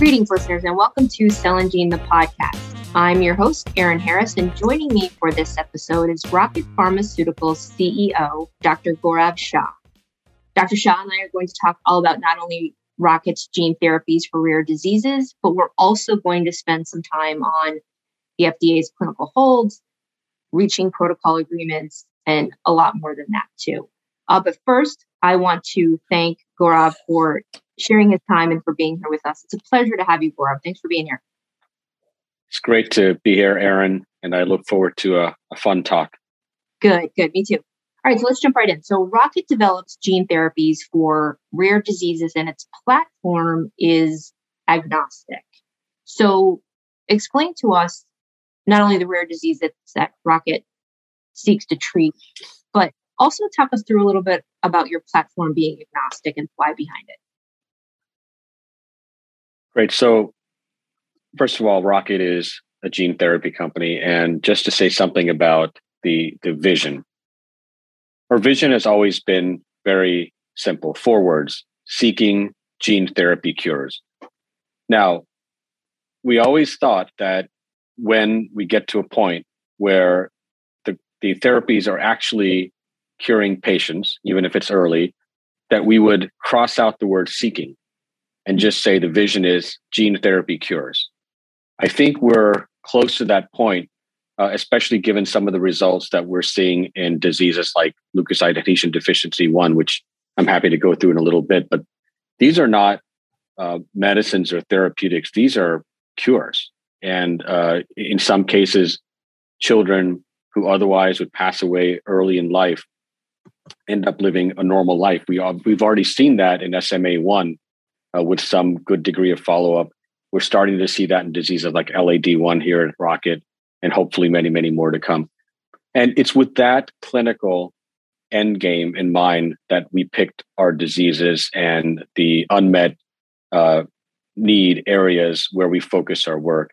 Greetings, listeners, and welcome to Cell and Gene, the podcast. I'm your host, Erin Harris, and joining me for this episode is Rocket Pharmaceuticals CEO, Dr. Gaurav Shah. Dr. Shah and I are going to talk all about not only Rocket's gene therapies for rare diseases, but we're also going to spend some time on the FDA's clinical holds, reaching protocol agreements, and a lot more than that, too. Uh, but first, I want to thank Gaurav for sharing his time and for being here with us. It's a pleasure to have you, Gaurav. Thanks for being here. It's great to be here, Erin, and I look forward to a, a fun talk. Good, good. Me too. All right, so let's jump right in. So, Rocket develops gene therapies for rare diseases, and its platform is agnostic. So, explain to us not only the rare disease that, that Rocket seeks to treat, but also talk us through a little bit about your platform being agnostic and why behind it. Great. So, first of all, Rocket is a gene therapy company. And just to say something about the, the vision, our vision has always been very simple four words seeking gene therapy cures. Now, we always thought that when we get to a point where the, the therapies are actually curing patients, even if it's early, that we would cross out the word seeking and just say the vision is gene therapy cures. I think we're close to that point, uh, especially given some of the results that we're seeing in diseases like leukocyte adhesion deficiency 1, which I'm happy to go through in a little bit. But these are not uh, medicines or therapeutics, these are cures. And uh, in some cases, children who otherwise would pass away early in life end up living a normal life. We are, we've already seen that in SMA1 uh, with some good degree of follow up. We're starting to see that in diseases like LAD1 here at Rocket, and hopefully many, many more to come. And it's with that clinical end game in mind that we picked our diseases and the unmet uh, need areas where we focus our work.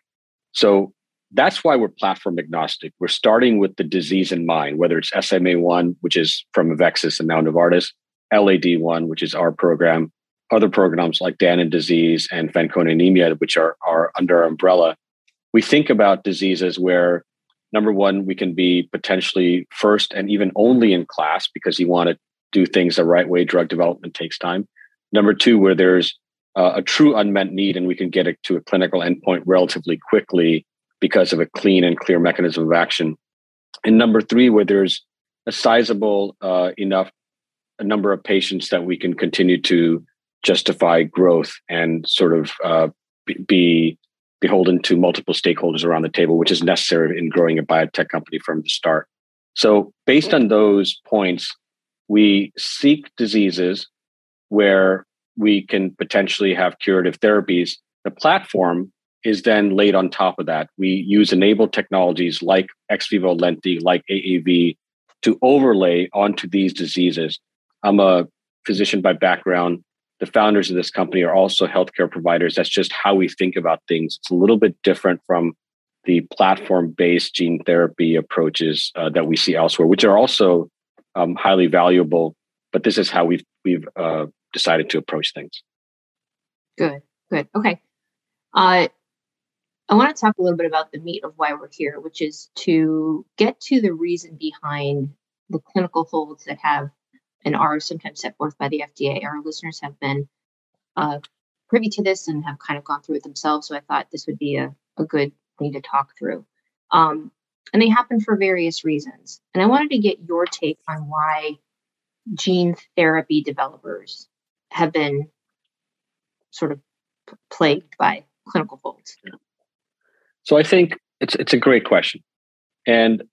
So that's why we're platform agnostic. We're starting with the disease in mind, whether it's SMA1, which is from Avexis and now Novartis, LAD1, which is our program, other programs like Danon disease and Fanconi anemia, which are, are under our umbrella, we think about diseases where number one, we can be potentially first and even only in class because you want to do things the right way. Drug development takes time. Number two, where there's uh, a true unmet need and we can get it to a clinical endpoint relatively quickly because of a clean and clear mechanism of action. And number three, where there's a sizable uh, enough a number of patients that we can continue to justify growth and sort of uh, be beholden to multiple stakeholders around the table, which is necessary in growing a biotech company from the start. So, based on those points, we seek diseases where we can potentially have curative therapies. The platform is then laid on top of that. We use enabled technologies like ex vivo lenti, like AAV, to overlay onto these diseases. I'm a physician by background the founders of this company are also healthcare providers. That's just how we think about things. It's a little bit different from the platform based gene therapy approaches uh, that we see elsewhere, which are also um, highly valuable. But this is how we've we've uh, decided to approach things. Good, good, okay. Uh, I want to talk a little bit about the meat of why we're here, which is to get to the reason behind the clinical holds that have and are sometimes set forth by the FDA. Our listeners have been uh, privy to this and have kind of gone through it themselves. So I thought this would be a, a good thing to talk through. Um, and they happen for various reasons. And I wanted to get your take on why gene therapy developers have been sort of plagued by clinical holds. So I think it's it's a great question. And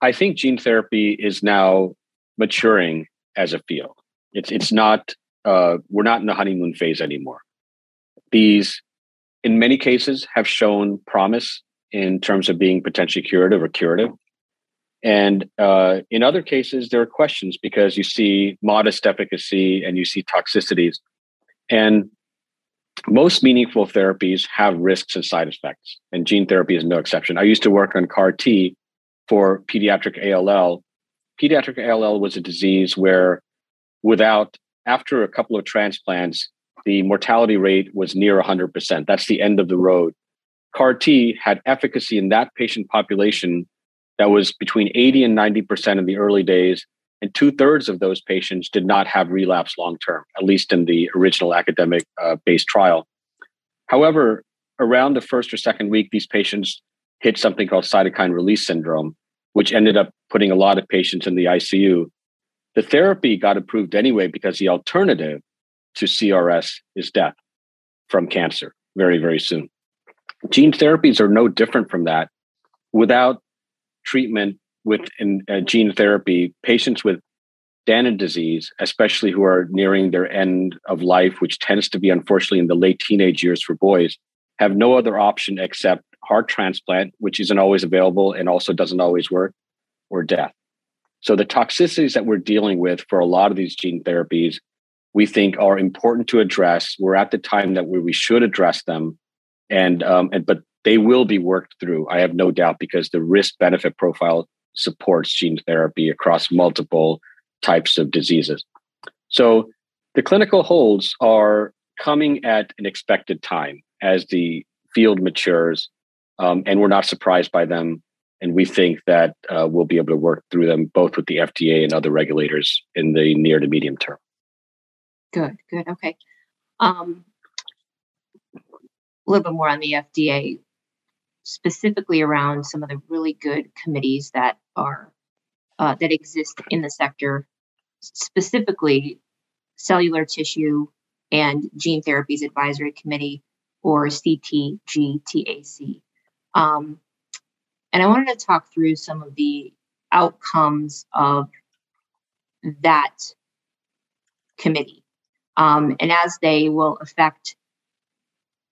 I think gene therapy is now maturing as a field. It's it's not uh, we're not in the honeymoon phase anymore. These, in many cases, have shown promise in terms of being potentially curative or curative. And uh, in other cases, there are questions because you see modest efficacy and you see toxicities. And most meaningful therapies have risks and side effects, and gene therapy is no exception. I used to work on CAR T for pediatric ALL, pediatric ALL was a disease where, without after a couple of transplants, the mortality rate was near 100%. That's the end of the road. CAR T had efficacy in that patient population that was between 80 and 90% in the early days. And two thirds of those patients did not have relapse long term, at least in the original academic uh, based trial. However, around the first or second week, these patients hit something called cytokine release syndrome, which ended up putting a lot of patients in the ICU. The therapy got approved anyway because the alternative to CRS is death from cancer very, very soon. Gene therapies are no different from that. Without treatment with uh, gene therapy, patients with Danon disease, especially who are nearing their end of life, which tends to be unfortunately in the late teenage years for boys, have no other option except heart transplant, which isn't always available and also doesn't always work, or death. So the toxicities that we're dealing with for a lot of these gene therapies, we think are important to address. We're at the time that we should address them, and um, and but they will be worked through. I have no doubt because the risk benefit profile supports gene therapy across multiple types of diseases. So the clinical holds are coming at an expected time as the field matures, um, and we're not surprised by them. And we think that uh, we'll be able to work through them both with the FDA and other regulators in the near to medium term. Good, good. Okay. Um, a little bit more on the FDA, specifically around some of the really good committees that are uh, that exist in the sector, specifically cellular tissue and gene therapies advisory committee or CTGTAC. Um, and I wanted to talk through some of the outcomes of that committee um, and as they will affect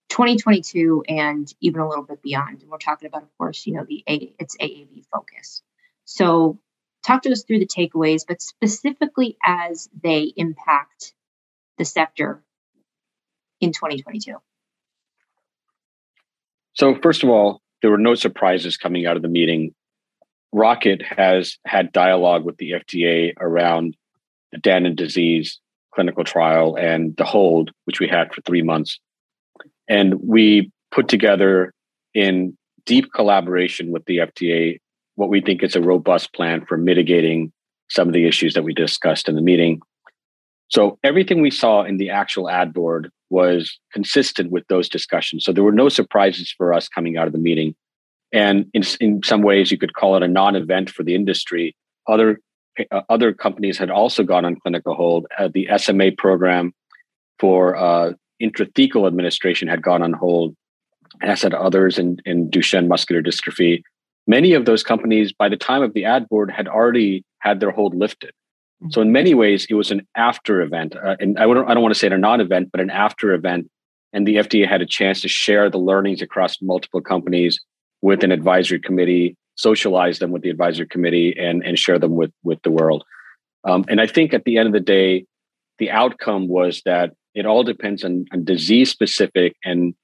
2022 and even a little bit beyond. And we're talking about, of course, you know, the A, it's AAV focus. So talk to us through the takeaways, but specifically as they impact the sector in 2022. So, first of all, there were no surprises coming out of the meeting. Rocket has had dialogue with the FDA around the Danon disease clinical trial and the hold, which we had for three months. And we put together in deep collaboration with the FDA what we think is a robust plan for mitigating some of the issues that we discussed in the meeting. So everything we saw in the actual ad board was consistent with those discussions. So there were no surprises for us coming out of the meeting. And in, in some ways, you could call it a non event for the industry. Other, uh, other companies had also gone on clinical hold. Uh, the SMA program for uh, intrathecal administration had gone on hold, as had others in, in Duchenne muscular dystrophy. Many of those companies, by the time of the ad board, had already had their hold lifted. So in many ways, it was an after event, uh, and I don't I don't want to say a non-event, but an after event. And the FDA had a chance to share the learnings across multiple companies with an advisory committee, socialize them with the advisory committee, and and share them with with the world. Um, and I think at the end of the day, the outcome was that it all depends on, on disease specific and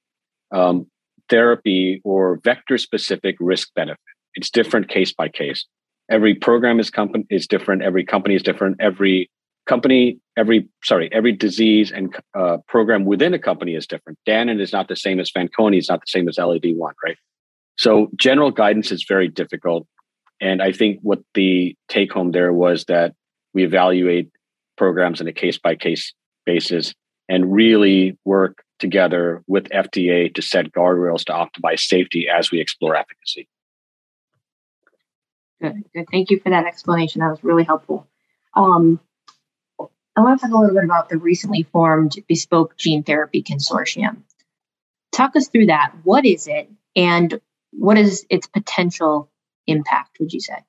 um, therapy or vector specific risk benefit. It's different case by case every program is company is different. Every company is different. Every company every sorry every disease and uh, program within a company is different. Danon is not the same as fanconi is not the same as LAD1 right? So general guidance is very difficult. And i think what the take home there was that we evaluate programs on a case by case basis and really work together with fda to set guardrails to optimize safety as we explore efficacy Good, good. Thank you for that explanation. That was really helpful. Um, I want to talk a little bit about the recently formed Bespoke Gene Therapy Consortium. Talk us through that. What is it, and what is its potential impact? Would you say?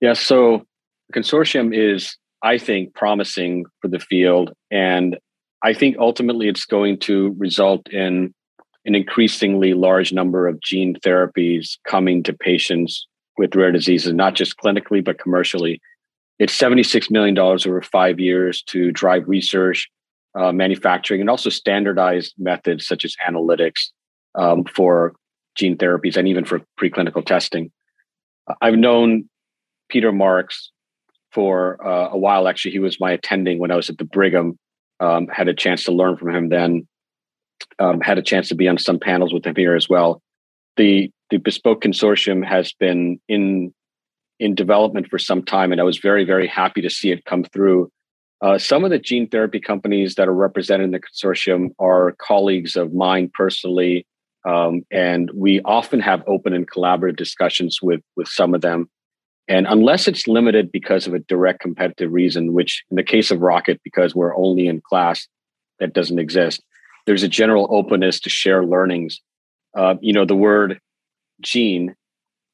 Yeah. So, the consortium is, I think, promising for the field, and I think ultimately it's going to result in an increasingly large number of gene therapies coming to patients with rare diseases, not just clinically, but commercially. It's $76 million over five years to drive research, uh, manufacturing, and also standardized methods such as analytics um, for gene therapies and even for preclinical testing. I've known Peter Marks for uh, a while. Actually, he was my attending when I was at the Brigham. Um, had a chance to learn from him then. Um, had a chance to be on some panels with him here as well. The the Bespoke Consortium has been in in development for some time, and I was very very happy to see it come through. Uh, some of the gene therapy companies that are represented in the consortium are colleagues of mine personally, um, and we often have open and collaborative discussions with with some of them. And unless it's limited because of a direct competitive reason, which in the case of Rocket, because we're only in class, that doesn't exist. There's a general openness to share learnings. Uh, you know, the word gene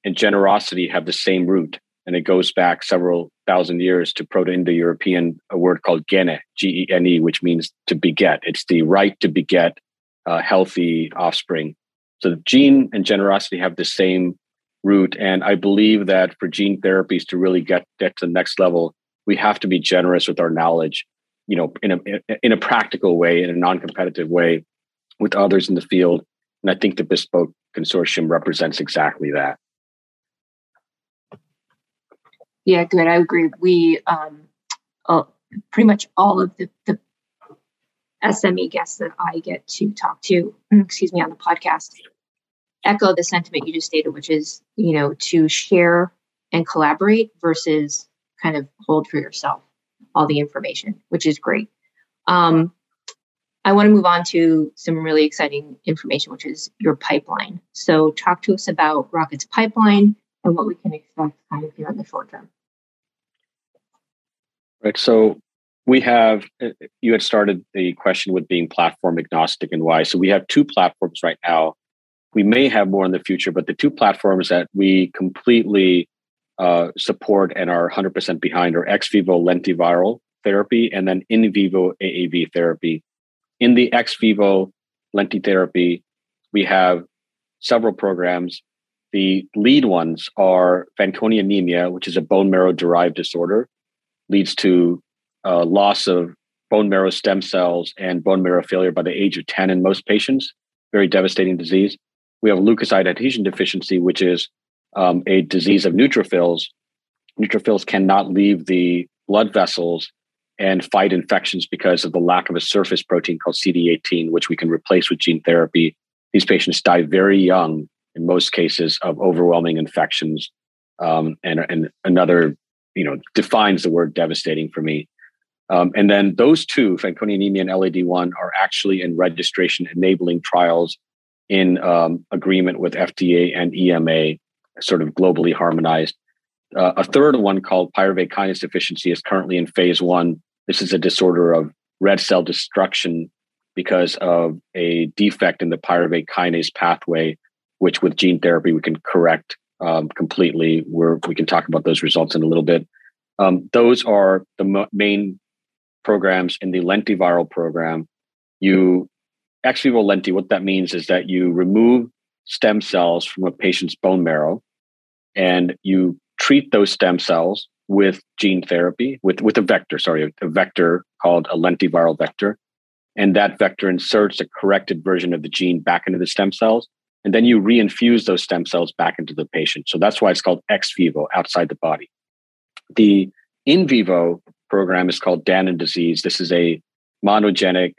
and generosity have the same root, and it goes back several thousand years to Proto-Indo-European, a word called gene, G-E-N-E, which means to beget. It's the right to beget uh, healthy offspring. So gene and generosity have the same root, And I believe that for gene therapies to really get, get to the next level, we have to be generous with our knowledge, you know, in a in a practical way, in a non-competitive way with others in the field. And I think the Bespoke Consortium represents exactly that. Yeah, good. I agree. We um, uh, pretty much all of the, the SME guests that I get to talk to, excuse me, on the podcast echo the sentiment you just stated, which is, you know, to share and collaborate versus kind of hold for yourself all the information, which is great. Um, I want to move on to some really exciting information, which is your pipeline. So, talk to us about Rocket's pipeline and what we can expect kind of here in the short term. Right. So, we have, uh, you had started the question with being platform agnostic and why. So, we have two platforms right now we may have more in the future, but the two platforms that we completely uh, support and are 100% behind are ex vivo lentiviral therapy and then in vivo AAV therapy. In the ex vivo lenti therapy, we have several programs. The lead ones are Fanconi anemia, which is a bone marrow derived disorder, leads to uh, loss of bone marrow stem cells and bone marrow failure by the age of 10 in most patients. Very devastating disease we have leukocyte adhesion deficiency, which is um, a disease of neutrophils. Neutrophils cannot leave the blood vessels and fight infections because of the lack of a surface protein called CD18, which we can replace with gene therapy. These patients die very young in most cases of overwhelming infections. Um, and, and another, you know, defines the word devastating for me. Um, and then those two, Fanconi anemia and LAD1, are actually in registration enabling trials in um, agreement with FDA and EMA, sort of globally harmonized. Uh, a third one called pyruvate kinase deficiency is currently in phase one. This is a disorder of red cell destruction because of a defect in the pyruvate kinase pathway, which with gene therapy we can correct um, completely. We're, we can talk about those results in a little bit. Um, those are the main programs in the lentiviral program. You ex vivo lenti, what that means is that you remove stem cells from a patient's bone marrow and you treat those stem cells with gene therapy, with, with a vector, sorry, a vector called a lentiviral vector. And that vector inserts a corrected version of the gene back into the stem cells. And then you reinfuse those stem cells back into the patient. So that's why it's called ex vivo, outside the body. The in vivo program is called Danon disease. This is a monogenic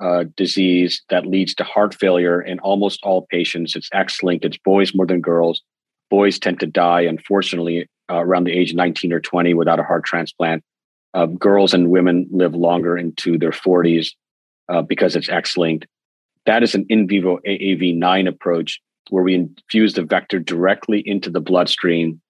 uh, disease that leads to heart failure in almost all patients. It's X linked, it's boys more than girls. Boys tend to die, unfortunately, uh, around the age of 19 or 20 without a heart transplant. Uh, girls and women live longer into their 40s uh, because it's X linked. That is an in vivo AAV9 approach where we infuse the vector directly into the bloodstream,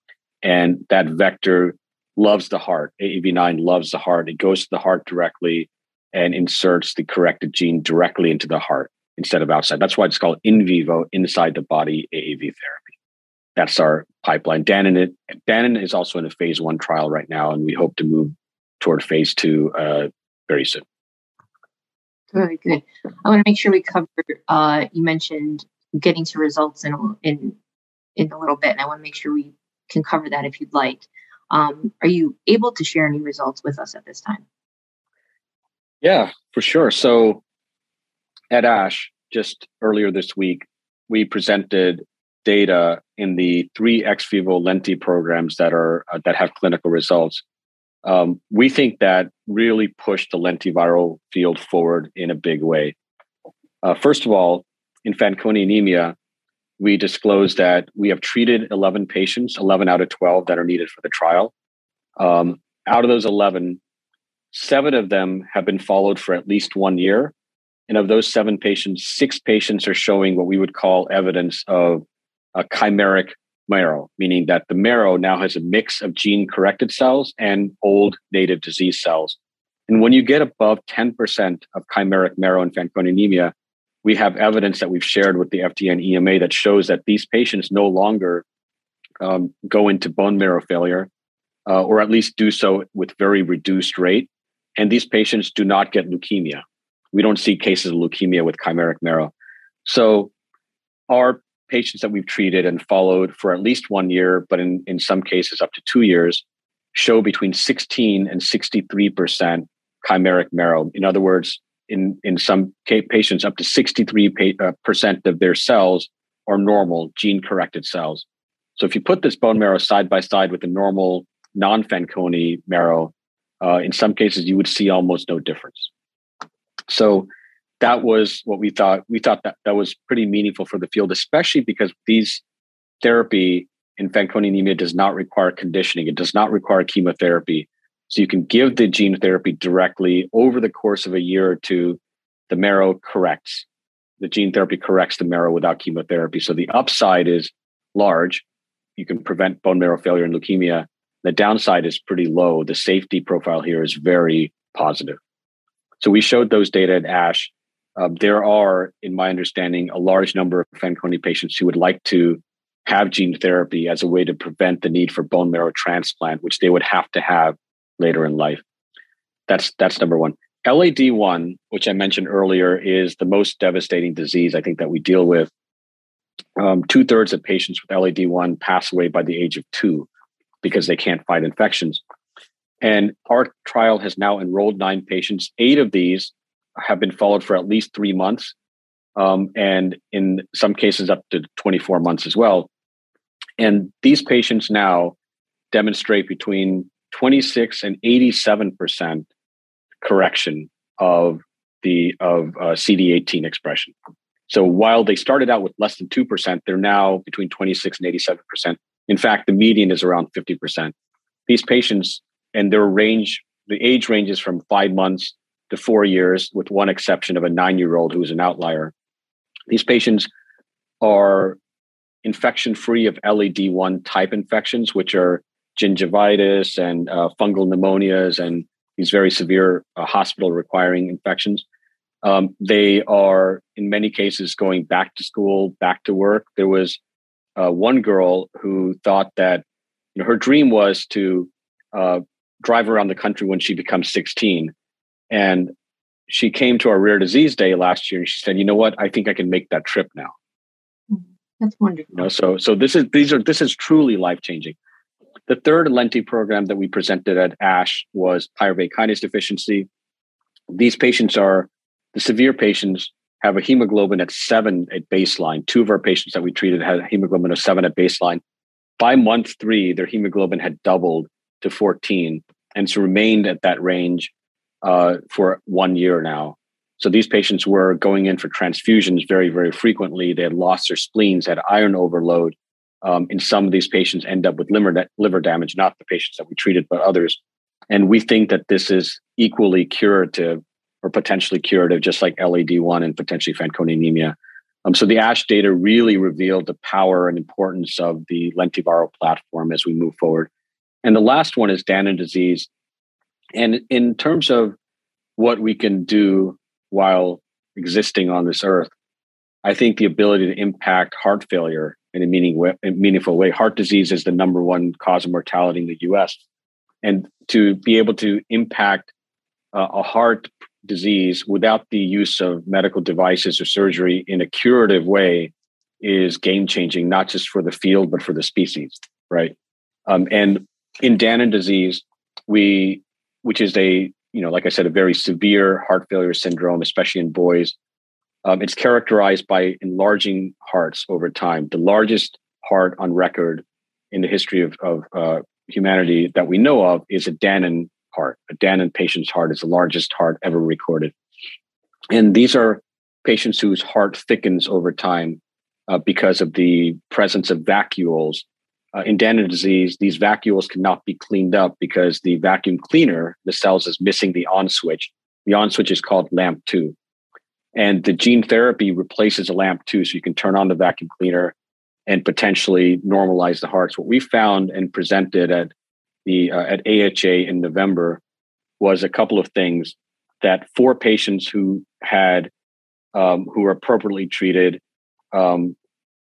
and that vector loves the heart. AAV9 loves the heart. It goes to the heart directly and inserts the corrected gene directly into the heart instead of outside. That's why it's called in vivo, inside the body AAV therapy. That's our pipeline. Danon, Danon is also in a phase one trial right now, and we hope to move toward phase two uh, very soon. Very good. I want to make sure we cover. Uh, you mentioned getting to results in in in a little bit, and I want to make sure we can cover that if you'd like. Um, are you able to share any results with us at this time? Yeah, for sure. So at ASH, just earlier this week, we presented data in the three ex vivo lenti programs that are uh, that have clinical results. um, we think that really pushed the lentiviral field forward in a big way. Uh, first of all, in Fanconi anemia, we disclosed that we have treated 11 patients, 11 out of 12 that are needed for the trial. Um, out of those 11, seven of them have been followed for at least one year. And of those seven patients, six patients are showing what we would call evidence of a chimeric marrow, meaning that the marrow now has a mix of gene corrected cells and old native disease cells. And when you get above 10% of chimeric marrow in Fanconi anemia, we have evidence that we've shared with the FDA and EMA that shows that these patients no longer um, go into bone marrow failure, uh, or at least do so with very reduced rate. And these patients do not get leukemia. We don't see cases of leukemia with chimeric marrow. So our patients that we've treated and followed for at least one year, but in, in some cases up to two years, show between 16 and 63% chimeric marrow. In other words, in, in some patients, up to 63% uh, of their cells are normal gene corrected cells. So if you put this bone marrow side by side with the normal non Fanconi marrow, uh, in some cases you would see almost no difference. So that was what we thought. We thought that that was pretty meaningful for the field, especially because these therapy in Fanconi anemia does not require conditioning. It does not require chemotherapy. So you can give the gene therapy directly over the course of a year or two. The marrow corrects. The gene therapy corrects the marrow without chemotherapy. So the upside is large. You can prevent bone marrow failure and leukemia. The downside is pretty low. The safety profile here is very positive. So we showed those data at ASH. Uh, there are, in my understanding, a large number of Fanconi patients who would like to have gene therapy as a way to prevent the need for bone marrow transplant, which they would have to have later in life. That's that's number one. LAD1, which I mentioned earlier, is the most devastating disease I think that we deal with. Um, Two thirds of patients with LAD1 pass away by the age of two because they can't fight infections. And our trial has now enrolled nine patients. Eight of these have been followed for at least three months, um, and in some cases, up to 24 months as well. And these patients now demonstrate between 26 and 87 percent correction of the of uh, CD18 expression. So while they started out with less than two percent, they're now between 26 and 87 percent. In fact, the median is around 50 percent. These patients and their range, the age ranges from five months to four years, with one exception of a nine-year-old who is an outlier. These patients are infection free of LAD1 type infections, which are gingivitis and uh, fungal pneumonias and these very severe uh, hospital requiring infections. Um, they are, in many cases, going back to school, back to work. There was uh, one girl who thought that you know, her dream was to uh, drive around the country when she becomes 16. And she came to our rare disease day last year and she said, you know what? I think I can make that trip now. That's wonderful. You know, so so this is these are this is truly life changing. The third lenti program that we presented at ASH was pyruvate kinase deficiency. These patients are the severe patients have a hemoglobin at seven at baseline. Two of our patients that we treated had a hemoglobin of seven at baseline. By month three, their hemoglobin had doubled to 14 and it's remained at that range uh, for one year now. So these patients were going in for transfusions very, very frequently. They had lost their spleens, had iron overload, um, and some of these patients end up with liver, liver damage, not the patients that we treated, but others. And we think that this is equally curative or potentially curative, just like LAD1 and potentially Fanconi anemia. Um, so the ASH data really revealed the power and importance of the lentiviral platform as we move forward. And the last one is Danon disease. And in terms of what we can do while existing on this earth, I think the ability to impact heart failure in a meaningful way. Heart disease is the number one cause of mortality in the U.S. And to be able to impact uh, a heart disease without the use of medical devices or surgery in a curative way is game changing, not just for the field but for the species, right? Um, and in Danon disease, we, which is a you know, like I said, a very severe heart failure syndrome, especially in boys, um, it's characterized by enlarging hearts over time. The largest heart on record in the history of, of uh, humanity that we know of is a Danon heart. A Danon patient's heart is the largest heart ever recorded. And these are patients whose heart thickens over time uh, because of the presence of vacuoles. Uh, in Danon disease, these vacuoles cannot be cleaned up because the vacuum cleaner, the cells, is missing the on switch. The on switch is called LAMP2. And the gene therapy replaces a LAMP2, so you can turn on the vacuum cleaner and potentially normalize the hearts. What we found and presented at the uh, at AHA in November was a couple of things that four patients who had um, who were appropriately treated um,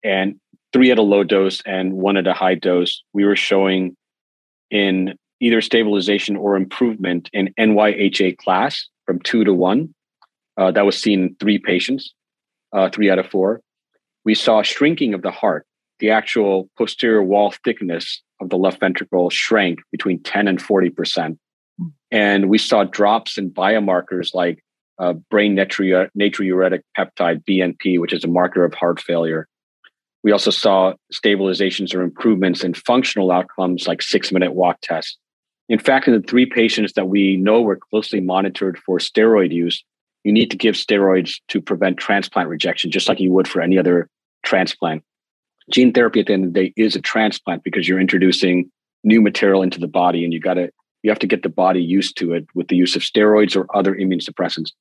and three at a low dose and one at a high dose, we were showing in either stabilization or improvement in NYHA class from two to one. Uh, that was seen in three patients, uh, three out of four. We saw shrinking of the heart. The actual posterior wall thickness of the left ventricle shrank between 10 and 40%. And we saw drops in biomarkers like uh, brain natriuretic peptide, BNP, which is a marker of heart failure. We also saw stabilizations or improvements in functional outcomes like six minute walk tests. In fact, in the three patients that we know were closely monitored for steroid use, you need to give steroids to prevent transplant rejection, just like you would for any other transplant. Gene therapy at the end of the day is a transplant because you're introducing new material into the body and you got to you have to get the body used to it with the use of steroids or other immune suppressants.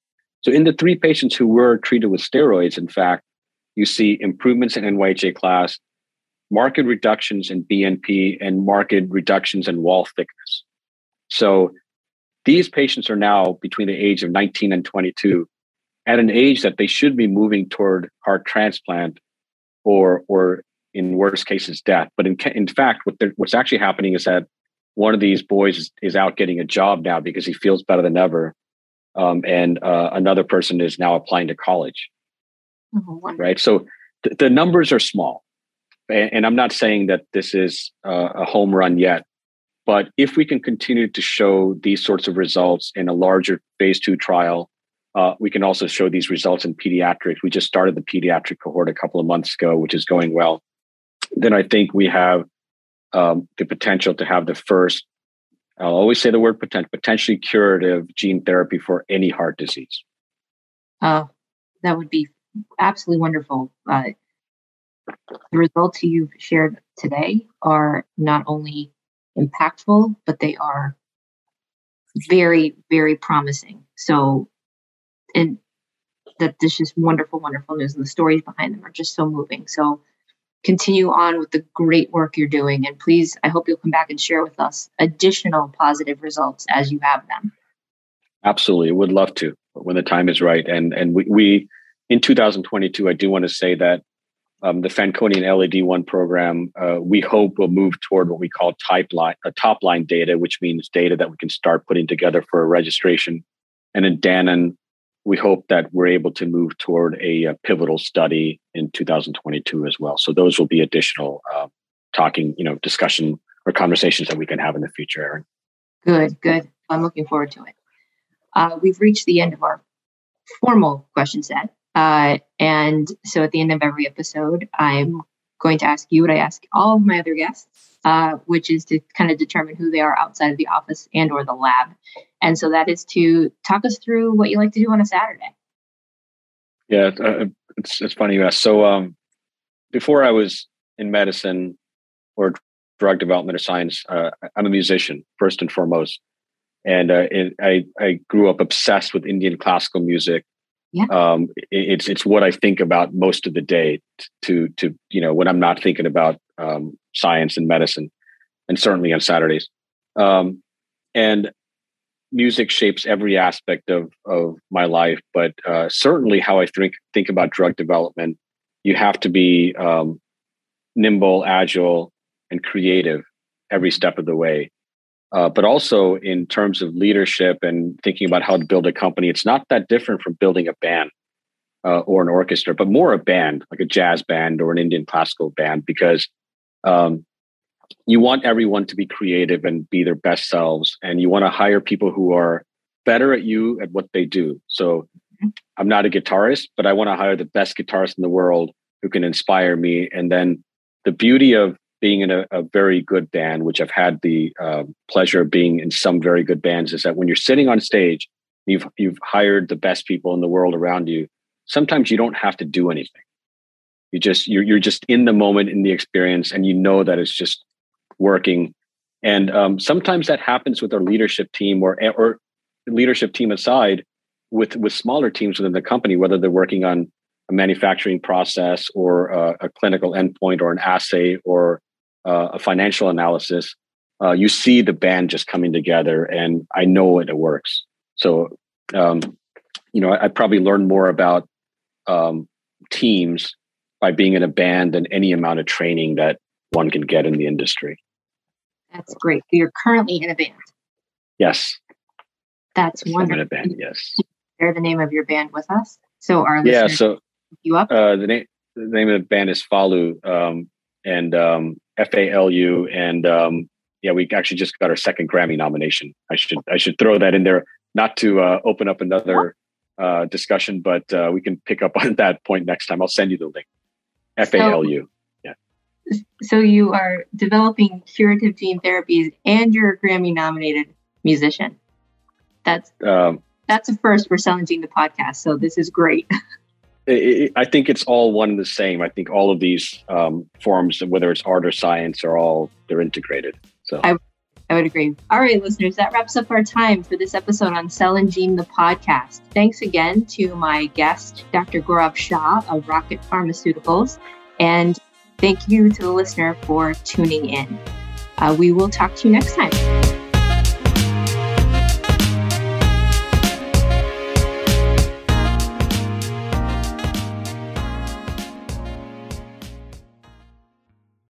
So in the three patients who were treated with steroids, in fact, you see improvements in NYHA class, marked reductions in BNP, and marked reductions in wall thickness. So these patients are now between the age of 19 and 22 at an age that they should be moving toward heart transplant or, or in worst cases, death. But in, in fact, what what's actually happening is that one of these boys is, is out getting a job now because he feels better than ever um, and uh, another person is now applying to college. Oh, right. So th- the numbers are small, and, and, I'm not saying that this is uh, a home run yet. But if we can continue to show these sorts of results in a larger phase two trial, uh, we can also show these results in pediatrics. We just started the pediatric cohort a couple of months ago, which is going well. Then I think we have um, the potential to have the first I'll always say the word potential, potentially curative gene therapy for any heart disease. Oh, that would be absolutely wonderful. Uh, the results you've shared today are not only impactful, but they are very, very promising. So, and that this is wonderful, wonderful news, and the stories behind them are just so moving. So, continue on with the great work you're doing. And please, I hope you'll come back and share with us additional positive results as you have them. Absolutely. Would love to when the time is right. And and we, we in 2022, I do want to say that um, the Fanconi and LAD1 program, uh, we hope will move toward what we call type line, uh, top line data, which means data that we can start putting together for a registration. And in Danon, we hope that we're able to move toward a, a pivotal study in 2022 as well. So those will be additional uh, talking, you know, discussion or conversations that we can have in the future, Erin. Good, good. I'm looking forward to it. Uh, we've reached the end of our formal question set. Uh, and so at the end of every episode, I'm going to ask you what I ask all of my other guests, uh, which is to kind of determine who they are outside of the office and or the lab. And so that is to talk us through what you like to do on a Saturday. Yeah, uh, it's it's funny you ask. So um, before I was in medicine or drug development or science, uh, I'm a musician first and foremost, and uh, it, I I grew up obsessed with Indian classical music. Yeah. Um, it's it's what I think about most of the day. To to you know when I'm not thinking about um, science and medicine, and certainly on Saturdays. Um, and music shapes every aspect of of my life, but uh, certainly how I think think about drug development. You have to be um, nimble, agile, and creative every step of the way. Uh, but also in terms of leadership and thinking about how to build a company, it's not that different from building a band uh, or an orchestra, but more a band, like a jazz band or an Indian classical band, because um, you want everyone to be creative and be their best selves and you want to hire people who are better at you at what they do. So i'm not a guitarist but i want to hire the best guitarist in the world who can inspire me and then the beauty of being in a, a, very good band, which I've had the uh, pleasure of being in some very good bands, is that when you're sitting on stage, you've you've hired the best people in the world around you. Sometimes you don't have to do anything. You just you're you're just in the moment in the experience, and you know that it's just working. And um, sometimes that happens with our leadership team, or or leadership team aside, with with smaller teams within the company, whether they're working on a manufacturing process or a, a clinical endpoint or an assay or uh, a financial analysis, uh, you see the band just coming together, and I know it, it works. So, um, you know, I, I, probably learned more about um, teams by being in a band than any amount of training that one can get in the industry. That's great. You're currently in a band. Yes. That's. I'm in a band. Yes. Share the name of your band with us, so our yeah. So you up. Uh, the name the name of the band is Falu, um, and um, F A L U, and um, yeah, we actually just got our second Grammy nomination. I should I should throw that in there, not to uh, open up another uh, discussion, but uh, we can pick up on that point next time. I'll send you the link. F A L U. Yeah. So you are developing curative gene therapies, and you're a Grammy nominated musician. That's um, that's a first for Cell and Gene the podcast. So this is great. it, I think it's all one and the same. I think all of these um, forms, whether it's art or science, are all they're integrated. So I, I would agree. All right, listeners, that wraps up our time for this episode on Cell and Gene, the podcast. Thanks again to my guest, Dr. Gaurav Shah of Rocket Pharmaceuticals, and thank you to the listener for tuning in. Uh, we will talk to you next time.